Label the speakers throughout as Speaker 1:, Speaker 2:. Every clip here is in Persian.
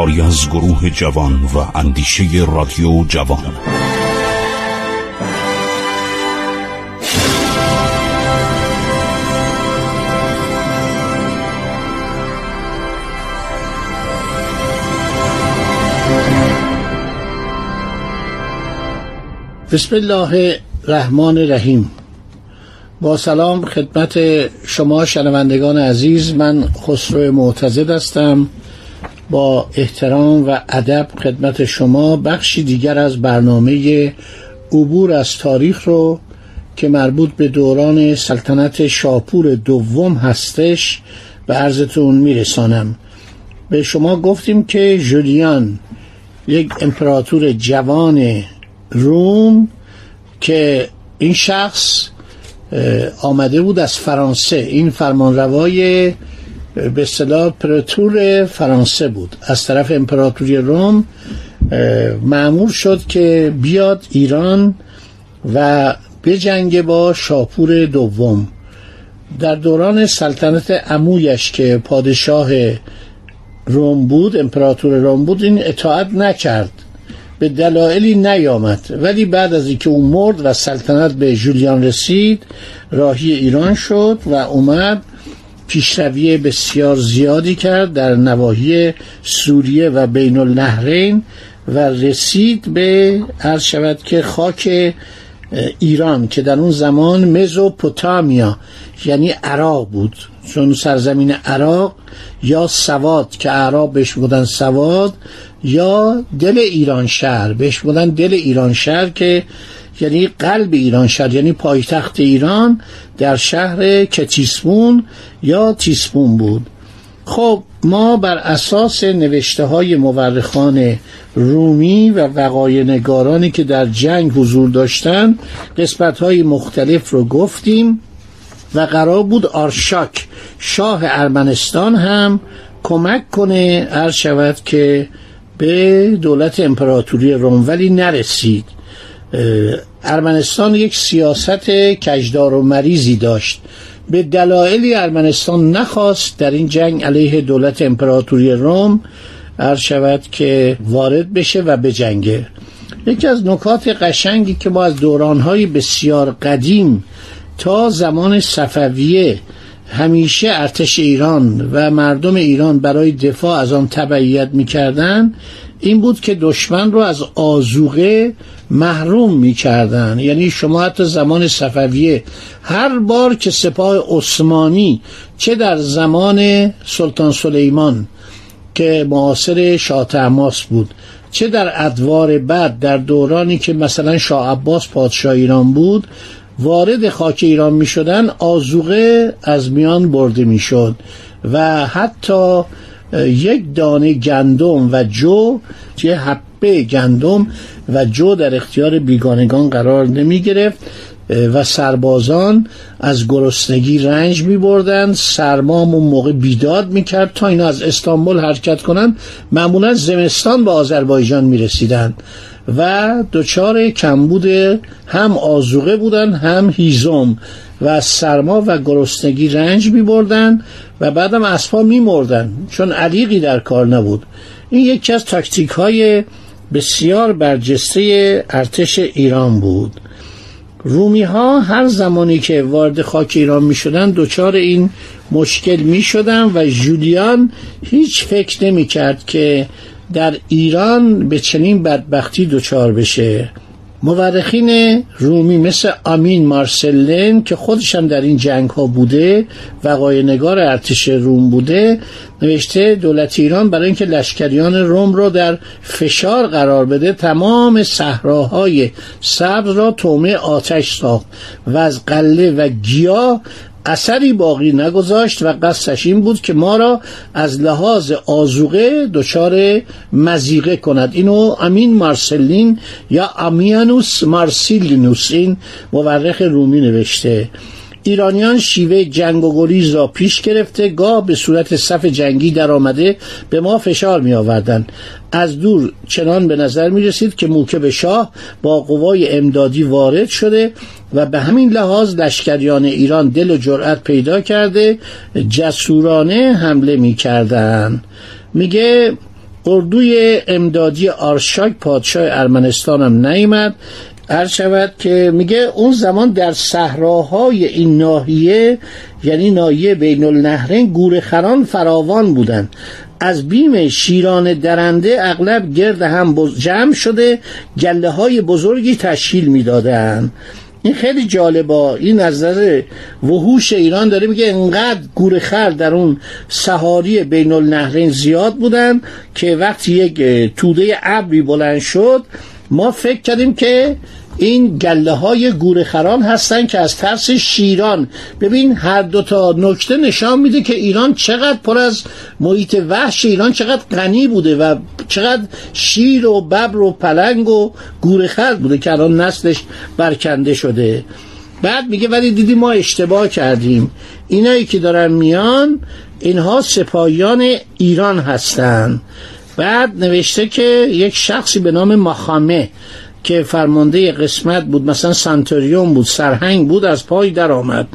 Speaker 1: کاری از گروه جوان و اندیشه رادیو جوان.
Speaker 2: بسم الله الرحمن الرحیم. با سلام خدمت شما شنوندگان عزیز من خسرو معتزد هستم. با احترام و ادب خدمت شما بخشی دیگر از برنامه عبور از تاریخ رو که مربوط به دوران سلطنت شاپور دوم هستش به عرضتون میرسانم. به شما گفتیم که جولیان یک امپراتور جوان روم که این شخص آمده بود از فرانسه. این فرمانروای به اصطلاح پراتور فرانسه بود. از طرف امپراتوری روم معمول شد که بیاد ایران و جنگ با شاپور دوم. در دوران سلطنت امویش که پادشاه روم بود امپراتور روم بود این اطاعت نکرد. به دلایلی نیامد. ولی بعد از اینکه او مرد و سلطنت به جولیان رسید راهی ایران شد و اومد پیشروی بسیار زیادی کرد در نواحی سوریه و بین النهرین و رسید به عرض شود که خاک ایران که در اون زمان مزوپوتامیا یعنی عراق بود. چون سرزمین عراق یا سواد که عرب بهش بودن سواد یا دل ایران شهر. بهش بودن دل ایران شهر که یعنی قلب ایران شهر یعنی پایتخت ایران در شهر کتیسمون یا تیسمون بود. خب ما بر اساس نوشته های مورخان رومی و وقای نگارانی که در جنگ حضور داشتن قسمت های مختلف رو گفتیم و قرار بود آرشاک شاه ارمنستان هم کمک کنه عرض شود که به دولت امپراتوری روم ولی نرسید. ارمنستان یک سیاست کجدار و مریضی داشت. به دلایلی ارمنستان نخواست در این جنگ علیه دولت امپراتوری روم عرض شود که وارد بشه و به جنگه یکی از نکات قشنگی که ما از دورانهای بسیار قدیم تا زمان صفویه همیشه ارتش ایران و مردم ایران برای دفاع از آن تبعیت می‌کردن این بود که دشمن رو از آزوغه محروم می‌کردن. یعنی شما حتی زمان صفویه هر بار که سپاه عثمانی چه در زمان سلطان سلیمان که معاصر شاه تماس بود چه در ادوار بعد در دورانی که مثلا شاه عباس پادشاه ایران بود وارد خاک ایران می شدن آزوغه از میان برده می شد و حتی یک دانه گندم و جو یه حبه گندم و جو در اختیار بیگانگان قرار نمی گرفت و سربازان از گرسنگی رنج می بردن سرمام اون موقع بیداد می کرد تا اینا از استانبول حرکت کنند. معمولا زمستان به آذربایجان می رسیدن و دچار کمبود هم آزوقه بودن هم هیزم و از سرما و گرسنگی رنج می بردن و بعدم اسبا می مردن چون علیقی در کار نبود. این یکی از تاکتیک های بسیار برجسته ارتش ایران بود. رومی ها هر زمانی که وارد خاک ایران می شدن دچار این مشکل می شدن و جولیان هیچ فکر نمی کرد که در ایران به چنین بدبختی دچار بشه. مورخین رومی مثل آمین مارسلن که خودشم در این جنگ ها بوده وقای نگار ارتش روم بوده نوشته دولت ایران برای اینکه لشکریان روم را در فشار قرار بده تمام صحراهای سبز را تومه آتش ساخت و از قله و گیاه اثری باقی نگذاشت و قصدش این بود که ما را از لحاظ آزوقه دچار مزیقه کند. اینو امین مارسلین یا امیانوس مارسیلینوس این مورخ رومی نوشته. ایرانیان شیوه جنگ و گریز را پیش گرفته گاه به صورت صف جنگی در آمده به ما فشار می آوردن. از دور چنان به نظر می رسید که موکب شاه با قوای امدادی وارد شده و به همین لحاظ لشکریان ایران دل و جرأت پیدا کرده جسورانه حمله می کردن. میگه اردوی امدادی آرشاک پادشاه ارمنستان هم نیامد هر شود که میگه اون زمان در صحراهای این ناحیه یعنی ناحیه بین النهرین گورخران فراوان بودند. از بیم شیران درنده اغلب گرد هم جمع شده گله های بزرگی تشکیل می‌دادند. این خیلی جالبه. این از نظر وحوش ایران داره میگه انقدر گورخر در اون سهاری بین النهرین زیاد بودن که وقتی یک توده ابری بلند شد ما فکر کردیم که این گله های گورخران هستن که از ترس شیران. ببین هر دو تا نکته نشان میده که ایران چقدر پر از محیط وحش ایران چقدر غنی بوده و چقدر شیر و ببر و پلنگ و گورخر بوده که الان نسلش برکنده شده. بعد میگه ولی دیدی ما اشتباه کردیم. اینایی که دارن میان اینها سپاهیان ایران هستند بعد نوشته که یک شخصی به نام مخامه. که فرمانده قسمت بود مثلا سانتوریون بود سرهنگ بود از پای در آمد.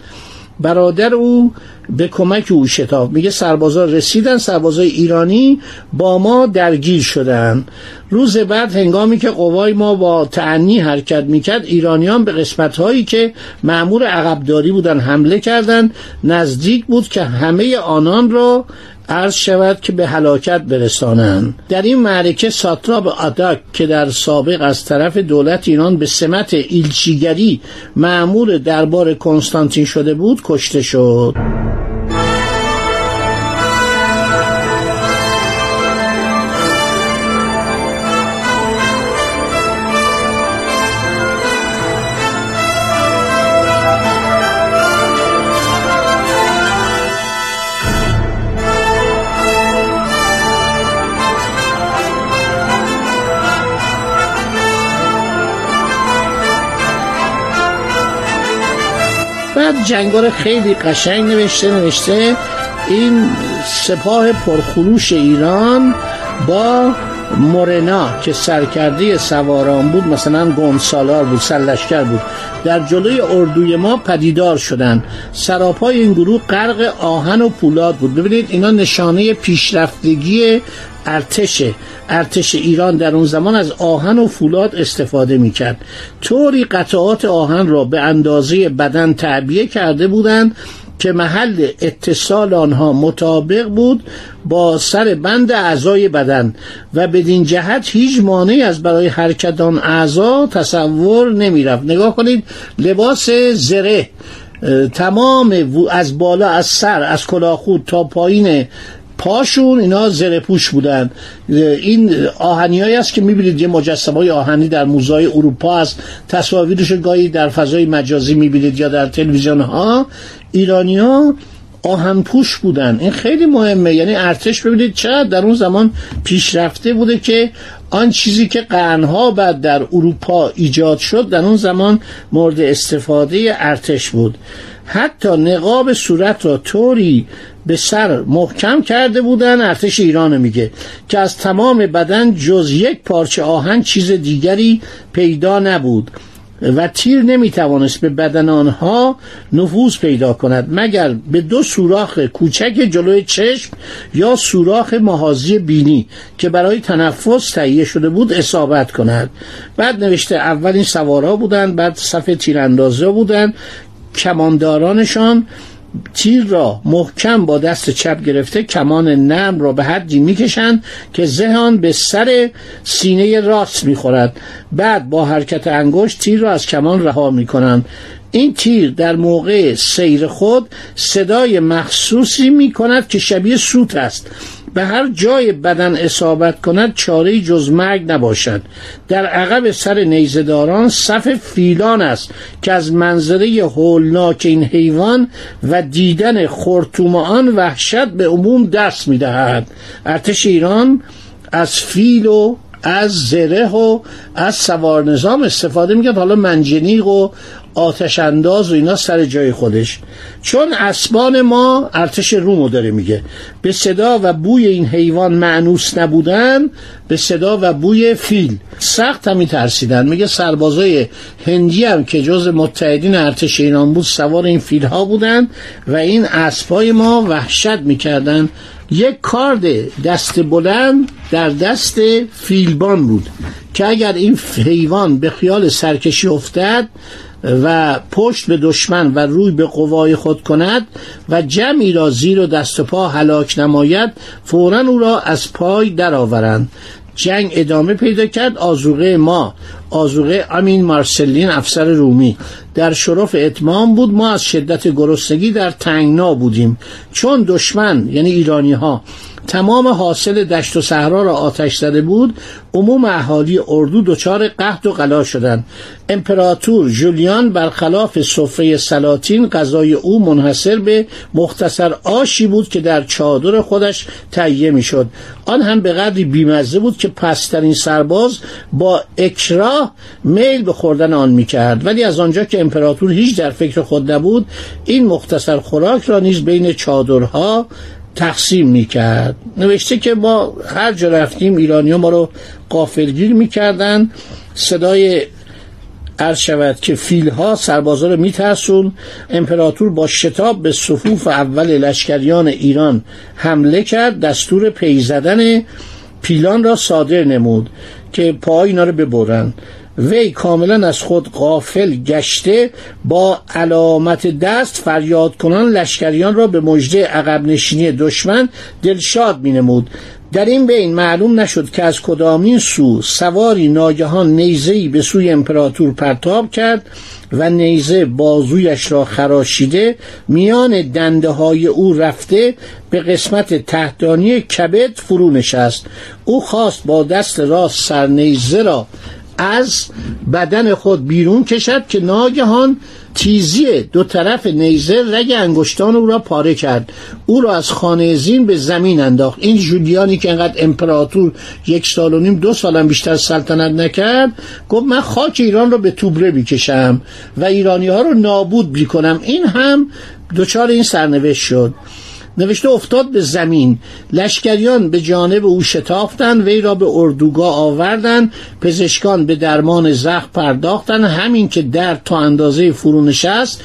Speaker 2: برادر او به کمک او شتاب. میگه سربازا رسیدن سربازای ایرانی با ما درگیر شدن. روز بعد هنگامی که قوای ما با تعنی حرکت می‌کرد ایرانیان به قسمت هایی که معمور عقبداری بودن حمله کردند نزدیک بود که همه آنان را عرض شود که به هلاکت برسانند. در این معرکه ساتراب آداک که در سابق از طرف دولت ایران به سمت ایلچیگری معمور دربار کنستانتین شده بود کشته شد. جنگار خیلی قشنگ نوشته نوشته این سپاه پرخروش ایران با مورنا که سرکرده سواران بود مثلا گونسالار بود سرلشکر بود در جلوی اردوی ما پدیدار شدند سراپای این گروه غرق آهن و پولاد بود. ببینید اینا نشانه پیشرفتگی ارتش ارتش ایران در اون زمان از آهن و فولاد استفاده می‌کرد. طوری قطعات آهن را به اندازه بدن تعبیه کرده بودند که محل اتصال آنها مطابق بود با سر بند اعضای بدن و بدین جهت هیچ مانعی از برای حرکت آن اعضا تصور نمی‌رفت. نگاه کنید لباس زره تمام از بالا از سر از کلاخود تا پایین پاشون اینا زره پوش بودن. این آهنی است که می‌بینید یه مجسمه های آهنی در موزای اروپا هست تصاویرش گاهی در فضای مجازی می‌بینید یا در تلویزیون ها ایرانیا آهن پوش بودن. این خیلی مهمه. یعنی ارتش ببینید چقدر در اون زمان پیشرفته بوده که آن چیزی که قرنها بعد در اروپا ایجاد شد در اون زمان مورد استفاده ارتش بود. حتی نقاب صورت را طوری به سر محکم کرده بودن ارتش ایران میگه که از تمام بدن جز یک پارچه آهن چیز دیگری پیدا نبود و تیر نمی‌توانست به بدن آنها نفوذ پیدا کند مگر به دو سوراخ کوچک جلوی چشم یا سوراخ مهازی بینی که برای تنفس تهیه شده بود اصابت کند. بعد نوشته اول این سوارا بودند بعد صف تیراندازا بودند کماندارانشان تیر را محکم با دست چپ گرفته کمان نرم را به حدی می‌کشند که ذهن به سر سینه راست می‌خورد. بعد با حرکت انگشت تیر را از کمان رها می‌کنند. این تیر در موقع سیر خود صدای مخصوصی می کند که شبیه سوت است. به هر جای بدن اصابت کند چاره جز مرگ نباشد. در عقب سر نیزداران صف فیلان است که از منظره هولناک این حیوان و دیدن خورتوم آن وحشت به عموم دست می‌دهد. ارتش ایران از فیل و از زره و از سوار نظام استفاده می‌کرد. حالا منجنیق و آتش انداز و اینا سر جای خودش. چون اسبان ما ارتش رومو داره میگه. به صدا و بوی این حیوان معنوس نبودن به صدا و بوی فیل. سخت هم میترسیدن. میگه سربازای هندی هم که جز متحدین ارتش ایران بود سوار این فیل ها بودن و این اسبای ما وحشت می‌کردن. یک کارد دست بلند در دست فیلبان بود که اگر این حیوان به خیال سرکشی افتد و پشت به دشمن و روی به قوای خود کند و جمعی را زیر و دست و پا هلاک نماید فورا او را از پای درآورند. جنگ ادامه پیدا کرد. آزوغه ما آزوغه امین مارسلین افسر رومی. در شرف اتمام بود. ما از شدت گرسنگی در تنگنا بودیم. چون دشمن یعنی ایرانی ها تمام حاصل دشت و صحرا را آتش زده بود عموم اهالی اردو دچار قحط و غلا شدند. امپراتور جولیان برخلاف سفره سلاطین غذای او منحصر به مختصر آشی بود که در چادر خودش تهیه می‌شد. آن هم به قدری بیمزه بود که پسترین سرباز با اکراه میل به خوردن آن می‌کرد. ولی از آنجا که امپراتور هیچ در فکر خود نبود این مختصر خوراک را نیز بین چادرها تقسیم می‌کرد. نوشته که ما هر جا رفتیم ایرانی ما رو قافلگیر می‌کردن. صدای عرض شود که فیل ها سربازا رو میترسون. امپراتور با شتاب به صفوف اول لشکریان ایران حمله کرد. دستور پی زدن پیلان را صادر نمود که پای اینا رو ببرن. وی کاملا از خود غافل گشته با علامت دست فریاد کنان لشکریان را به مژده عقب نشینی دشمن دلشاد می نمود در این بین معلوم نشد که از کدامین سو سواری ناگهان نیزهای به سوی امپراتور پرتاب کرد و نیزه بازویش را خراشیده میان دنده های او رفته به قسمت تحتانی کبد فرو نشست. او خواست با دست راست سرنیزه را از بدن خود بیرون کشد که ناگهان تیزی دو طرف نیزه رگ انگشتان او را پاره کرد. او را از خانه زین به زمین انداخت. این جولیانی که انقدر امپراتور یک سال و نیم دو سالم بیشتر سلطنت نکرد گفت من خاک ایران را به توبره بیکشم و ایرانی ها رو نابود بیکنم این هم دچار این سرنوشت شد. نوشته افتاد به زمین. لشکریان به جانب او شتافتند وی را به اردوگاه آوردند پزشکان به درمان زخم پرداختند همین که در تا اندازه فرو نشست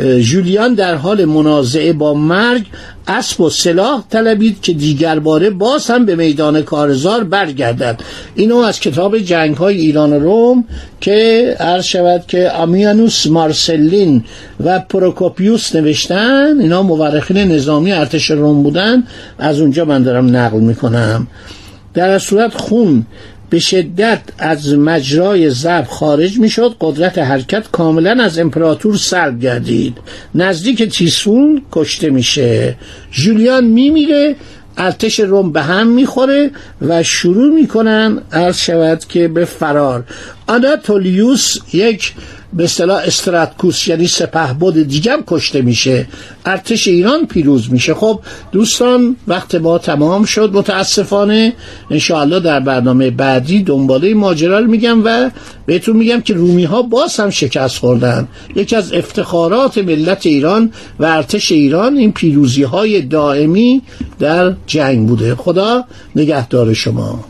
Speaker 2: جولیان در حال منازعه با مرگ اسب و سلاح طلبید که دیگر باره باز هم به میدان کارزار برگردد. اینو از کتاب جنگ های ایران و روم که عرض شود که آمیانوس مارسلین و پروکوپیوس نوشتن اینا مورخین نظامی ارتش روم بودن. از اونجا من دارم نقل می‌کنم. در صورت خون به شدت از مجرای زب خارج می‌شد. قدرت حرکت کاملا از امپراتور سلب گردید. نزدیک تیسفون کشته میشه. جولیان میمیره. ارتش روم به هم می‌خوره و شروع می‌کنن عرض شود که به فرار. آناتولیوس یک به اصطلاح استراتکوس یعنی سپهبد دیگه هم کشته میشه. ارتش ایران پیروز میشه. خب دوستان وقت ما تمام شد. متاسفانه انشاءالله در برنامه بعدی دنباله ماجرا رو میگم و بهتون میگم که رومی ها باز هم شکست خوردن. یکی از افتخارات ملت ایران و ارتش ایران این پیروزی های دائمی در جنگ بوده. خدا نگهدار شما.